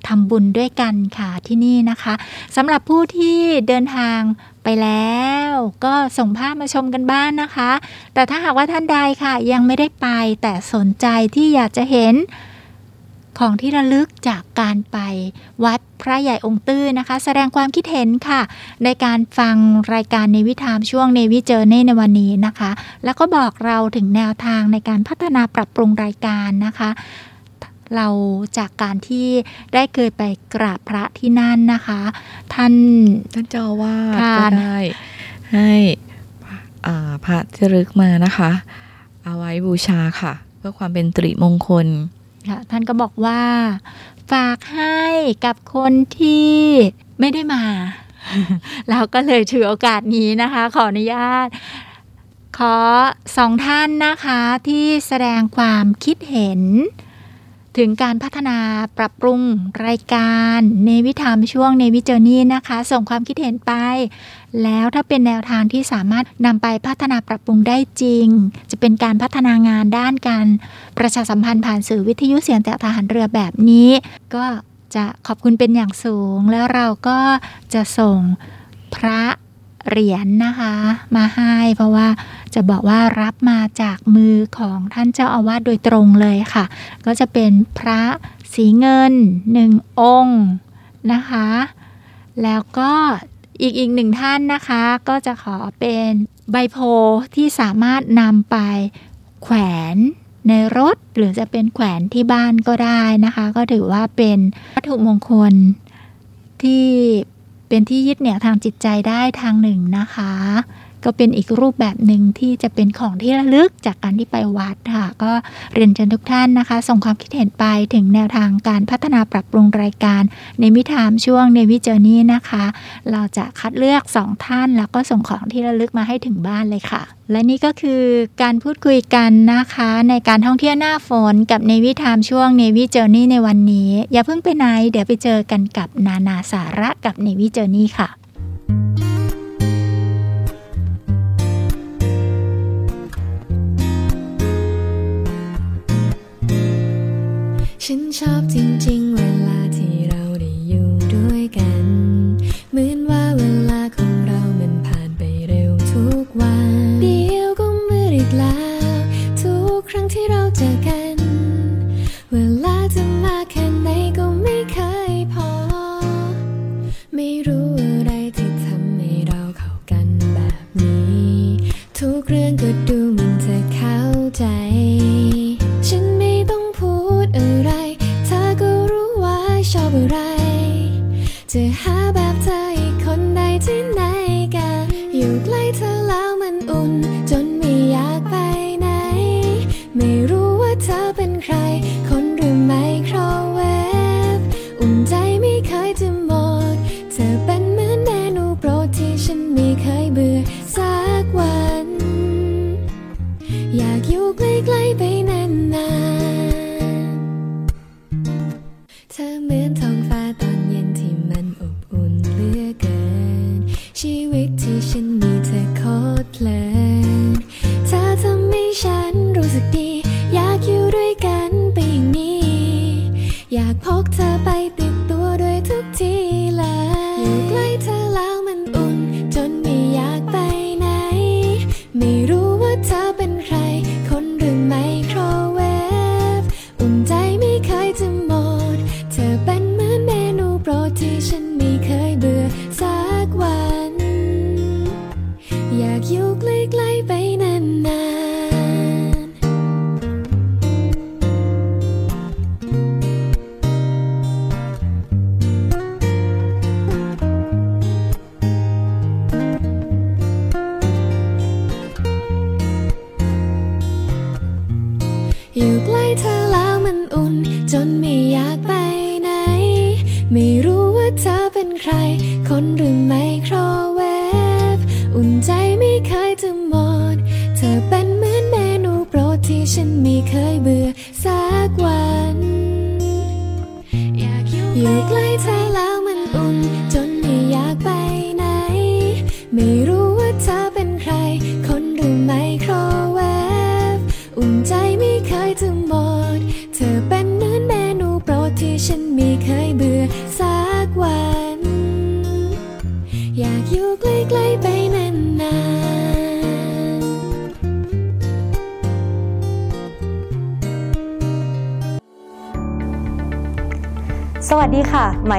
ทำบุญด้วยกันค่ะที่นี่นะคะสำหรับผู้ที่เดินทางไปแล้วก็ส่งภาพมาชมกันบ้านนะคะ แต่ถ้าหากว่าท่านใดค่ะ ยังไม่ได้ไปแต่สนใจที่อยากจะเห็นของที่ระลึกจากการไปวัดพระใหญ่องค์ตื้อนะคะ แสดงความคิดเห็นค่ะ ในการฟังรายการในวิถามช่วงในวิเจอร์เน่ในวันนี้นะคะ แล้วก็บอกเราถึงแนวทางในการพัฒนาปรับปรุงรายการนะคะ เราจากการที่ได้เคยไปกราบพระที่นั่นนะคะ ท่านท่านเจ้าอาวาสค่ะก็ได้ให้อ่าพระจรึกมานะคะ เอาไว้บูชาค่ะ เพื่อความเป็นตริมงคลค่ะท่านก็บอกว่า ฝากให้กับคนที่ไม่ได้มา เราก็เลยถือโอกาสนี้นะคะ ขออนุญาต ขอสองท่านนะคะที่แสดงความคิดเห็น ถึงการพัฒนาปรับปรุงรายการในวิถามช่วงในวิจอนี่นะคะ ส่งความคิดเห็นไป แล้วถ้าเป็นแนวทางที่สามารถนำไปพัฒนาปรับปรุงได้จริง จะเป็นการพัฒนางานด้านการประชาสัมพันธ์ผ่านสื่อวิทยุเสียงจากทหารเรือแบบนี้ ก็จะขอบคุณเป็นอย่างสูง แล้วเราก็จะส่งพระ เหรียญนะคะ มาให้ เพราะว่าจะบอกว่ารับมาจากมือของท่านเจ้าอาวาสโดยตรงเลยค่ะ ก็จะเป็นพระสีเงินหนึ่งองค์นะคะ แล้วก็อีกอีกหนึ่งท่านนะคะ ก็จะขอเป็นใบโพธิ์ที่สามารถนำไปแขวนในรถหรือจะเป็นแขวนที่บ้านก็ได้นะคะ ก็ถือว่าเป็นวัตถุมงคลที่ เป็นที่ยึดเหนี่ยวทางจิตใจได้ทางหนึ่งนะคะ ก็เป็นอีกรูปแบบหนึ่งที่จะเป็นของที่ระลึกจากการที่ไปวัดค่ะ ก็เรียนเชิญทุกท่านนะคะ ส่งความคิดเห็นไปถึงแนวทางการพัฒนาปรับปรุงรายการในมิถามช่วงในวิจอนี้นะคะ เราจะคัดเลือก 2 ท่าน แล้วก็ส่งของที่ระลึกมาให้ถึงบ้านเลยค่ะ และนี่ก็คือการพูดคุยกันนะคะ ในการท่องเที่ยวหน้าฝนกับในวิถามช่วงในวิจอนี่ในวันนี้ อย่าเพิ่งไปไหน เดี๋ยวไปเจอกันกับนานาสาระกับในวิจอนี่ค่ะ ฉันชอบจริงๆ เวลาที่เราได้อยู่ด้วยกัน เหมือนว่าเวลาของเรามันผ่านไปเร็วทุกวัน เดียวก็มืดอีกแล้ว ทุกครั้งที่เราเจอกัน เวลาจะมาแค่ไหนก็ไม่เคยพอ ไม่รู้อะไรที่ทำให้เราเข้ากันแบบนี้ ทุกเรื่องก็ดู จะ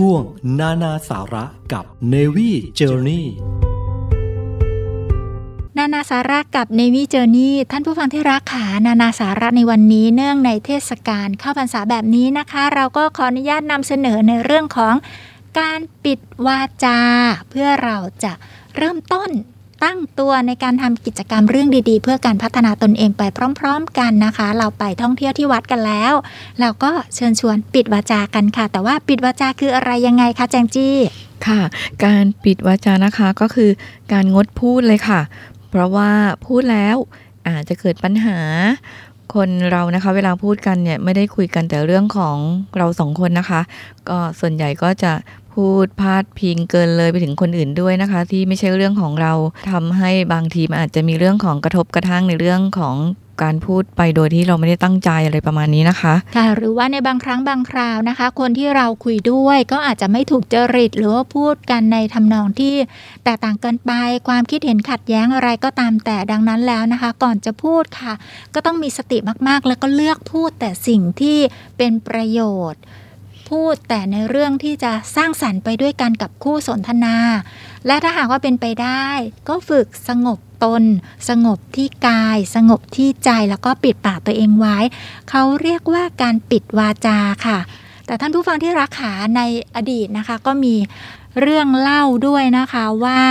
ช่วงนานาสาระกับ Navy Journey นานาสาระกับ Navy Journey ท่านผู้ฟังที่รักขานานาสาระในวันนี้เนื่องในเทศกาลเข้าพรรษาแบบนี้นะคะ เราก็ขออนุญาตนำเสนอในเรื่องของการปิดวาจา เพื่อเราจะเริ่มต้น ตั้งตัวในการทำกิจกรรมเรื่องดีๆ เพื่อการพัฒนาตนเองไปพร้อม ๆ กันนะคะ เราไปท่องเที่ยวที่วัดกันแล้ว เราก็เชิญชวนปิดวาจากันค่ะ แต่ว่าปิดวาจาคืออะไรยังไงคะแจงจี้ค่ะ การปิดวาจานะคะก็คือการงดพูดเลยค่ะ เพราะว่าพูดแล้วอาจจะเกิดปัญหาคนเรานะคะเวลาพูดกันเนี่ยไม่ได้คุยกันแต่เรื่องของเราสองคนนะคะ ก็ส่วนใหญ่ก็จะ พูดพาดพิงเกินเลยไปถึงคนอื่นด้วยนะคะ ที่ไม่ใช่เรื่องของเราทำให้บางทีมันอาจจะมีเรื่องของกระทบกระทั่งในเรื่องของการพูดไปโดยที่เราไม่ได้ตั้งใจอะไรประมาณนี้นะคะค่ะหรือว่าในบางครั้งบางคราวนะคะ คนที่เราคุยด้วยก็อาจจะไม่ถูกจริต หรือว่าพูดกันในทำนองที่แตกต่างเกินไปความคิดเห็นขัดแย้งอะไรก็ตามแต่ดังนั้นแล้วนะคะ ก่อนจะพูดค่ะ ก็ต้องมีสติมากๆ แล้วก็เลือกพูดแต่สิ่งที่เป็นประโยชน์ พูดแต่ในเรื่องที่จะสร้างสรรค์ไปด้วยกันกับคู่สนทนา และถ้าหากว่าเป็นไปได้ ก็ฝึกสงบตน สงบที่กาย สงบที่ใจแล้วก็ปิดปากตัวเองไว้ เขาเรียกว่าการปิดวาจาค่ะ แต่ท่านผู้ฟังที่รักขาในอดีตนะคะ ก็มีเรื่องเล่าด้วยนะคะว่า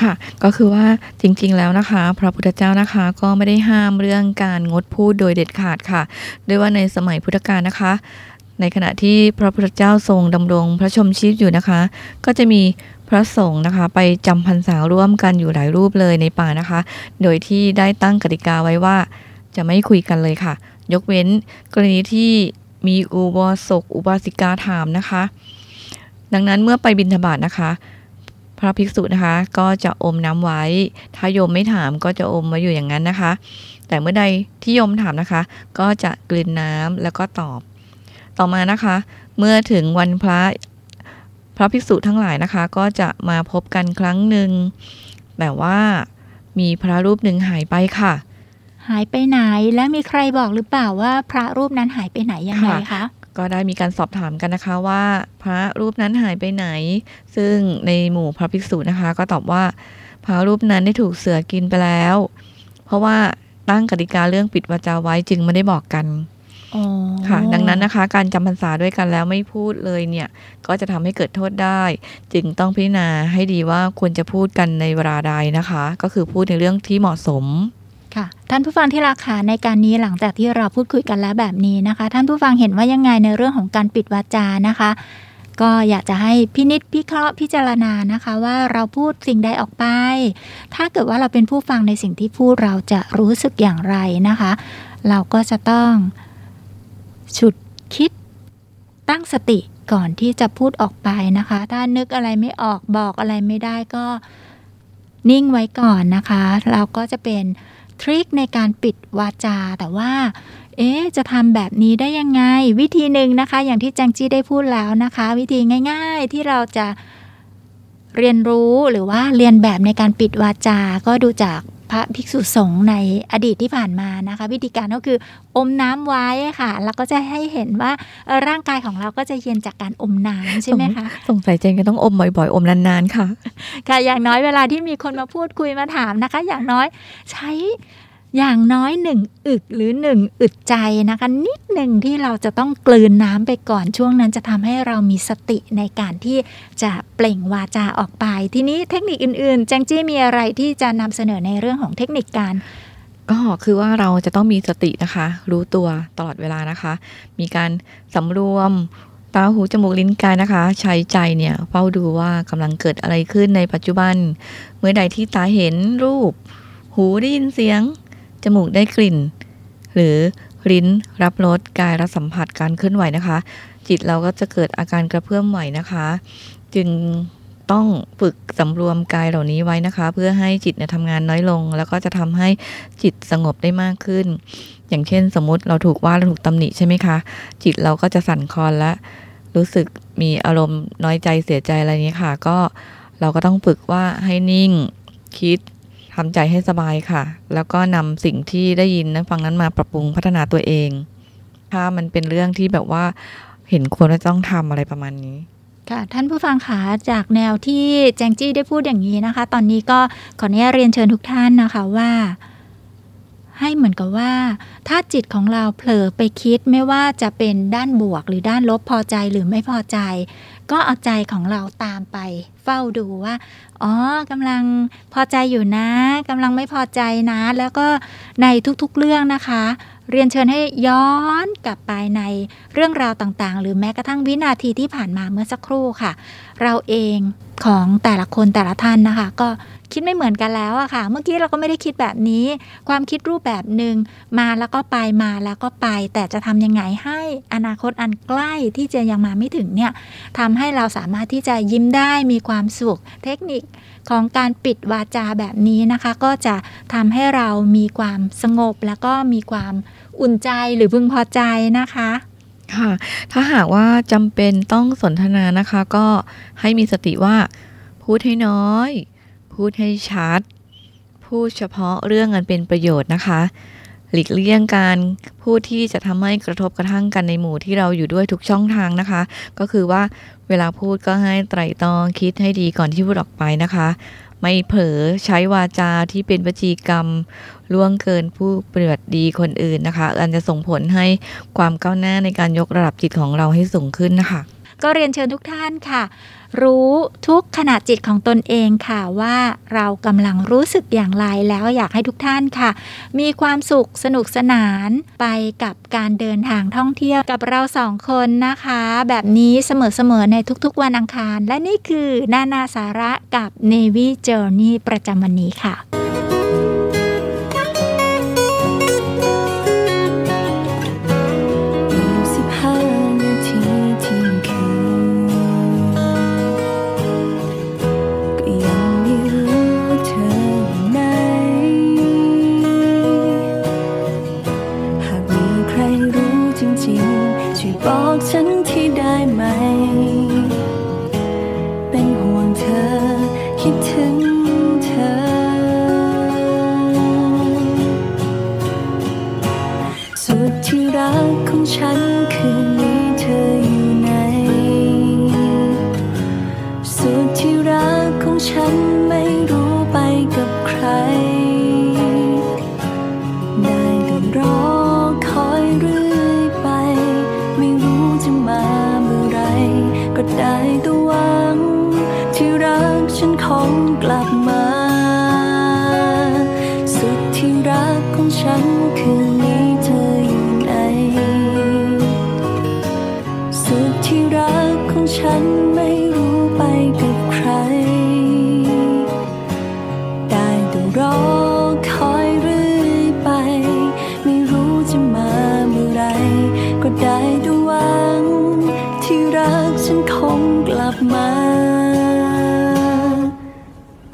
ค่ะก็คือว่าจริงๆแล้วนะคะ พระพุทธเจ้านะคะก็ไม่ได้ห้ามเรื่องการงดพูดโดยเด็ดขาดค่ะ ด้วยว่าในสมัยพุทธกาลนะคะ ในขณะที่พระพุทธเจ้าทรงดำรงพระชมชีพอยู่นะคะ ก็จะมีพระสงฆ์นะคะ ไปจำพรรษาร่วมกันอยู่หลายรูปเลยในป่านะคะ โดยที่ได้ตั้งกติกาไว้ว่าจะไม่คุยกันเลยค่ะ ยกเว้นกรณีที่มีอุบาสกอุบาสิกาถามนะคะ ดังนั้นเมื่อไปบิณฑบาตนะคะ พระภิกษุนะคะ ก็จะอมน้ำไว้ ถ้าโยมไม่ถามก็จะอมไว้อยู่อย่างนั้นนะคะ แต่เมื่อใดที่โยมถามนะคะ ก็จะกลืนน้ำแล้วก็ตอบ ต่อมานะคะ เมื่อถึงวันพระพระภิกษุทั้งหลายนะคะ ก็จะมาพบกันครั้งหนึ่งแต่ว่ามีพระรูปหนึ่งหายไปค่ะ หายไปไหนและมีใครบอกหรือเปล่าว่าพระรูปนั้นหายไปไหนยังไงคะก็ได้มีการสอบถามกันนะคะว่า พระรูปนั้นหายไปไหน ซึ่งในหมู่พระภิกษุนะคะ ก็ตอบว่า พระรูปนั้นได้ถูกเสือกินไปแล้ว เพราะว่าตั้งกติกาเรื่องปิดวาจาไว้จึงไม่ได้บอกกันอ๋อ ค่ะ ดังนั้นนะคะ การจำพรรษาด้วยกันแล้วไม่พูดเลยเนี่ย ก็จะทำให้เกิดโทษได้ จึงต้องพิจารณาให้ดีว่าควรจะพูดกันในเวลาใดนะคะ ก็คือพูดในเรื่องที่เหมาะสมค่ะท่านผู้ฟังที่รักขาในการนี้หลังจากที่เราพูดคุยกันแล้วแบบนี้นะคะ ท่านผู้ฟังเห็นว่ายังไงในเรื่องของการปิดวาจานะคะ ก็อยากจะให้พินิษพิเคราะห์พิจารณานะคะ ว่าเราพูดสิ่งใดออกไป ถ้าเกิดว่าเราเป็นผู้ฟังในสิ่งที่พูดเราจะรู้สึกอย่างไรนะคะ เราก็จะต้อง ฉุดคิด ตั้งสติก่อนที่จะพูดออกไปนะคะ ถ้านึกอะไรไม่ออกบอกอะไรไม่ได้ก็นิ่งไว้ก่อนนะคะ เราก็จะเป็นทริคในการปิดวาจา แต่ว่า เอ๊จะทำแบบนี้ได้ยังไง วิธีหนึ่งนะคะ อย่างที่แจงจี้ได้พูดแล้วนะคะ วิธีง่าย ๆที่เราจะเรียนรู้หรือว่าเรียนแบบในการปิดวาจา ก็ดูจาก พระภิกษุสงฆ์ในอดีตที่ผ่านมานะคะ วิธีการก็คืออมน้ำไว้ค่ะ แล้วก็จะให้เห็นว่าเอ่อร่างกายของเราก็จะเย็นจากการอมน้ำใช่ไหมคะสงสัยเจนก็ต้องอมบ่อยๆ อมนานๆค่ะ ค่ะอย่างน้อยเวลาที่มีคนมาพูดคุยมาถามนะคะ อย่างน้อยใช้ อย่างน้อยหนึ่งอึกหรือหนึ่งอึดใจนะคะ นิดหนึ่งที่เราจะต้องกลืนน้ำไปก่อนช่วงนั้นจะทำให้เรามีสติในการที่จะเปล่งวาจาออกไป ทีนี้เทคนิคอื่นๆ แจงจี้มีอะไรที่จะนำเสนอในเรื่องของเทคนิคการก็คือว่าเราจะต้องมีสตินะคะ รู้ตัวตลอดเวลานะคะ มีการสำรวมตาหูจมูกลิ้นกายนะคะ ใช้ใจเนี่ยเฝ้าดูว่ากำลังเกิดอะไรขึ้นในปัจจุบัน เมื่อใดที่ตาเห็นรูป หูได้ยินเสียง จมูกได้กลิ่น หรือลิ้นรับรสกายรับสัมผัสการเคลื่อนไหวนะคะ จิตเราก็จะเกิดอาการกระเพื่อมไหวนะคะ จึงต้องฝึกสำรวมกายเหล่านี้ไว้นะคะ เพื่อให้จิตเนี่ยทำงานน้อยลง แล้วก็จะทำให้จิตสงบได้มากขึ้น อย่างเช่นสมมติเราถูกว่าเราถูกตำหนิใช่ไหมคะ จิตเราก็จะสั่นคลอนและรู้สึกมีอารมณ์น้อยใจเสียใจอะไรนี้ค่ะ ก็เราก็ต้องฝึกว่าให้นิ่งคิด ทำใจให้สบายค่ะ แล้วก็นำสิ่งที่ได้ยินนั้นฟังนั้นมาปรับปรุงพัฒนาตัวเอง ถ้ามันเป็นเรื่องที่แบบว่าเห็นควรว่าต้องทำอะไรประมาณนี้ค่ะท่านผู้ฟังคะจากแนวที่แจงจี้ได้พูดอย่างนี้นะคะ ตอนนี้ก็ขออนุญาตเรียนเชิญทุกท่านนะคะว่า ให้เหมือนกับว่า ถ้าจิตของเราเผลอไปคิดไม่ว่าจะเป็นด้านบวกหรือด้านลบพอใจหรือไม่พอใจ ก็เอาใจของเราตามไป เฝ้าดูว่า อ๋อกำลังพอใจอยู่นะกำลังไม่พอใจนะ แล้วก็ในทุกๆเรื่องนะคะ เรียนเชิญให้ย้อนกลับไปในเรื่องราวต่างๆ หรือแม้กระทั่งวินาทีที่ผ่านมาเมื่อสักครู่ค่ะ เราเองของแต่ละคนแต่ละท่านนะคะ ก็ คิดไม่เหมือนกันแล้วอะค่ะ เมื่อกี้เราก็ไม่ได้คิดแบบนี้ ความคิดรูปแบบหนึ่งมาแล้วก็ไปมาแล้วก็ไป แต่จะทำยังไงให้อนาคตอันใกล้ที่จะยังมาไม่ถึงเนี่ยทำให้เราสามารถที่จะยิ้มได้มีความสุข เทคนิคของการปิดวาจาแบบนี้นะคะ ก็จะทำให้เรามีความสงบแล้วก็มีความอุ่นใจหรือพึงพอใจนะคะค่ะ ถ้าหากว่าจำเป็นต้องสนทนานะคะ ก็ให้มีสติว่าพูดให้น้อย พูดให้ชัด พูดเฉพาะเรื่องอันเป็นประโยชน์นะคะ หลีกเลี่ยงการพูดที่จะทำให้กระทบกระทั่งกันในหมู่ที่เราอยู่ด้วยทุกช่องทางนะคะ ก็คือว่าเวลาพูดก็ให้ไตร่ตรองคิดให้ดีก่อนที่พูดออกไปนะคะ ไม่เผลอใช้วาจาที่เป็นวจีกรรมล่วงเกินผู้เปรียดดีคนอื่นนะคะอันจะส่งผลให้ความก้าวหน้าในการยกระดับจิตของเราให้สูงขึ้นนะคะก็เรียนเชิญทุกท่านค่ะ รู้ทุกขณะจิตของตนเองค่ะว่าเรากำลังรู้สึกอย่างไรแล้วอยากให้ทุกท่านค่ะ มีความสุขสนุกสนานไปกับการเดินทางท่องเที่ยวกับเราสองคนนะคะ แบบนี้เสมอๆในทุกๆวันอังคาร และนี่คือนานาสาระกับ Navy Journey ประจำวันนี้ค่ะ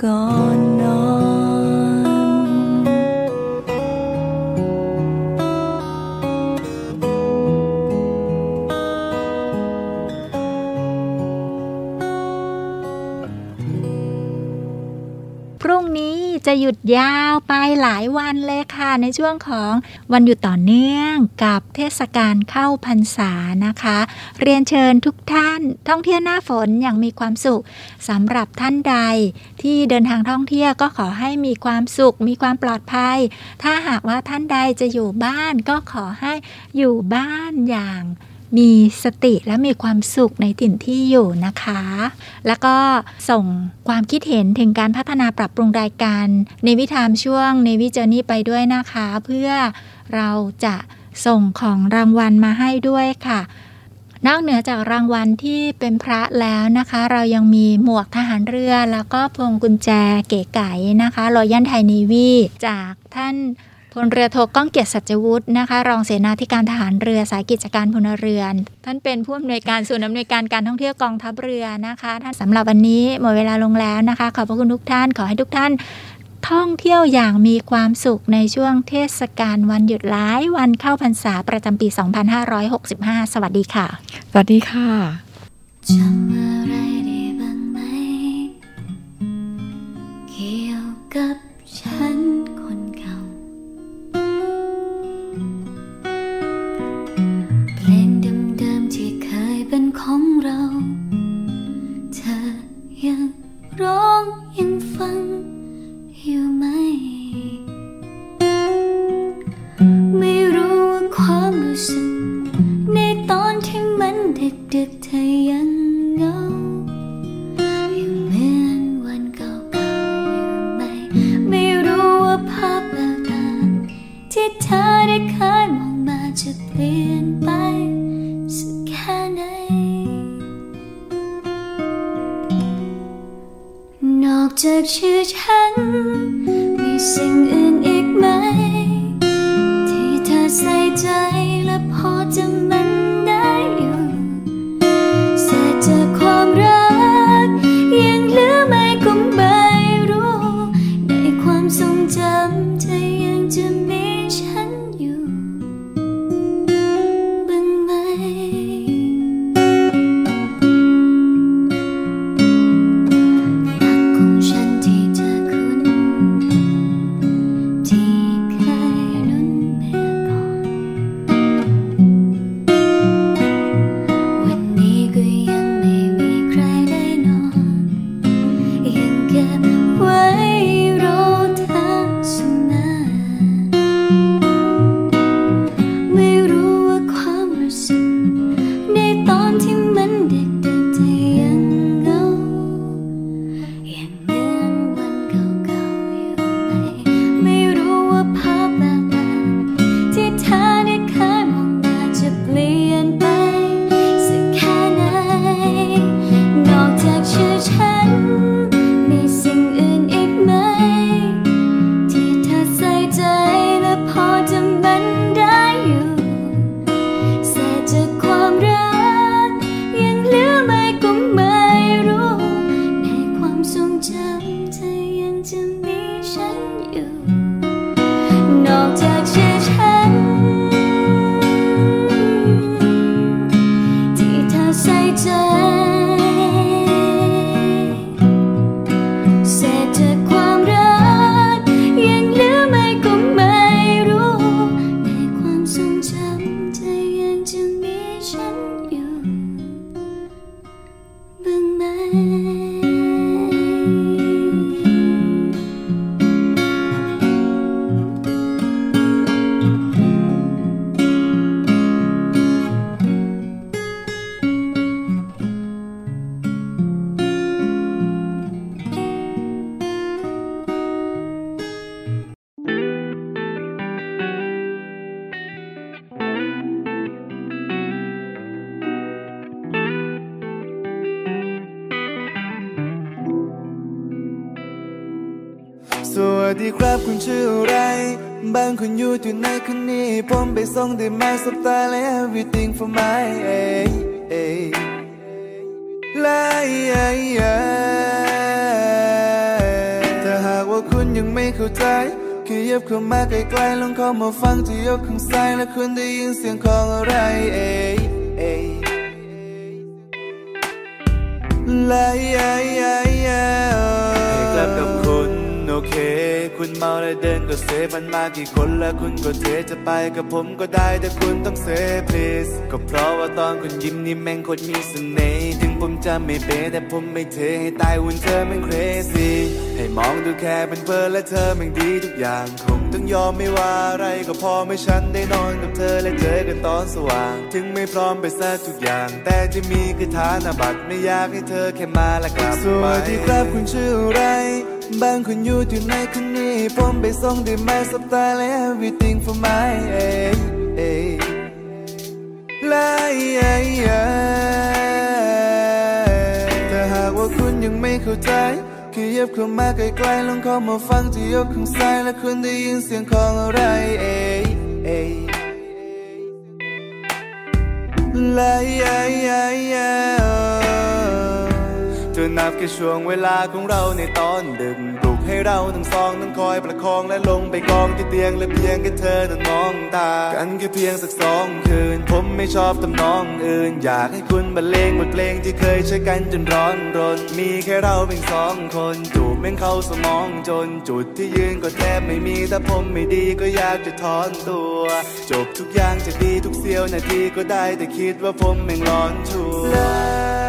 ก่ หยุดยาวไปหลายวันเลยค่ะ ในช่วงของวันหยุดต่อเนื่องกับเทศกาลเข้าพรรษานะคะ เรียนเชิญทุกท่านท่องเที่ยวหน้าฝนอย่างมีความสุขสำหรับท่านใด ที่เดินทางท่องเที่ยวก็ขอให้มีความสุข มีความปลอดภัย ถ้าหากว่าท่านใดจะอยู่บ้านก็ขอให้อยู่บ้านอย่าง มีสติและมีความสุขในถิ่นที่อยู่นะคะ แล้วก็ส่งความคิดเห็นถึงการพัฒนาปรับปรุงรายการในวิธามช่วงในวิจ Journey ไปด้วยนะคะ เพื่อเราจะส่งของรางวัลมาให้ด้วยค่ะ นอกเหนือจากรางวัลที่เป็นพระแล้วนะคะ เรายังมีหมวกทหารเรือ แล้วก็พวงกุญแจเก๋ไก๋นะคะรอยันไทยนีวีจากท่าน พลเรือโทก้องเกียรติสัจวุฒินะคะ รองเสนาธิการทหารเรือสายกิจการพลเรือน ท่านเป็นผู้อำนวยการศูนย์อำนวยการการท่องเที่ยวกองทัพเรือนะคะ ท่านสำหรับวันนี้หมดเวลาลงแล้วนะคะ ขอบพระคุณทุกท่านขอให้ทุกท่าน ท่องเที่ยวอย่างมีความสุขในช่วงเทศกาลวันหยุดหลายวันเข้าพรรษาประจำปี 2565 สวัสดีค่ะ สวัสดีค่ะจำอะไรได้บ้างไหมเกี่ยวกับ ยังร้องยังฟังอยู่ไหม ไม่รู้ว่าความรู้สึก ในตอนที่มันเด็กๆเธอยัง ผมไปส่งได้ไหมสบตาและ everything for my เอ้ยเอ้ยลายถ้าหากว่าคุณยังไม่เข้าใจขยับเข้ามาใกล้ๆลองเข้ามาฟังที่ยกข้างซ้ายและคุณได้ยินเสียงของอะไรเอ้ยเอ้ยลายให้กลับกับคุณ อเค คุณเมาและเดินก็เซฟมันมากี่คนแล้วคุณก็เทจะไปกับผมก็ได้แต่คุณต้องเซฟ please ก็เพราะว่าตอนคุณยิ้มนี่แม่งโคตรมีเสน่ห์ ผมจะไม่เป๊ะแต่ผมไม่เทให้ตายหุ่นเธอแม่ง crazy ให้มองดูแค่เป็นเบอร์และเธอแม่งดีทุกอย่างคงต้องยอมไม่ว่าอะไรก็พอไม่ฉันได้นอนกับเธอและเจอกันตอนสว่าง ถึงไม่พร้อมไปซะทุกอย่าง แต่จะมีคือฐานบัตรไม่อยากให้เธอแค่มาและกลับไปสวัสดีครับคุณชื่ออะไรบางคนอยู่ที่ไหนคนนี้ผมไปส่งได้ไหมสบตาและ everything for my เอ้ยเอ้ยล ยังไม่เข้าใจขยับเข้ามาใกล้ๆลองเข้ามาฟังที่ยกข้างซ้ายและคุณได้ยินเสียงของอะไรเอ้ยเอ้ยลายเธอ นับแค่ช่วงเวลาของเราในตอนดึกปลุกให้เราทั้งสองต้องคอยประคองและลงไปกองที่เตียงและเพียงแค่เธอนั้นมองตา กันแค่เพียงสักสองคืน ผมไม่ชอบทำนองอื่น อยากให้คุณบรรเลงบทเพลงที่เคยใช้กันจนร้อนรน มีแค่เราเพียงสองคนจูบแม่งเข้าสมองจนจุดที่ยืนก็แทบไม่มีถ้าผมไม่ดีก็อยากจะถอนตัว จบทุกอย่างจะดีทุกเสี้ยวนาทีก็ได้แต่คิดว่าผมแม่งร้อนชัวร์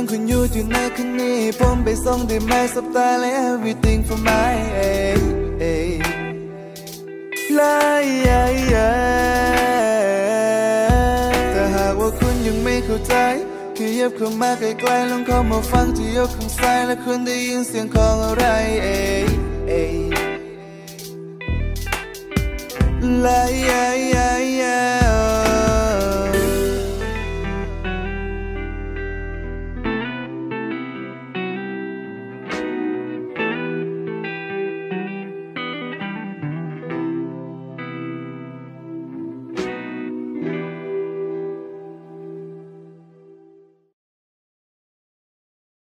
งคุณอยู่อยู่ในคืนนี้ผมไปส่งได้ไหมสับตาและ everything for my hey, hey. ลายแต่หากว่าคุณยังไม่เข้าใจขยับเข้ามาใกล้ๆลองเข้ามาฟังที่ยกข้างซ้ายและคุณได้ยินเสียงของอะไรเอ้ยเอ้ยลาย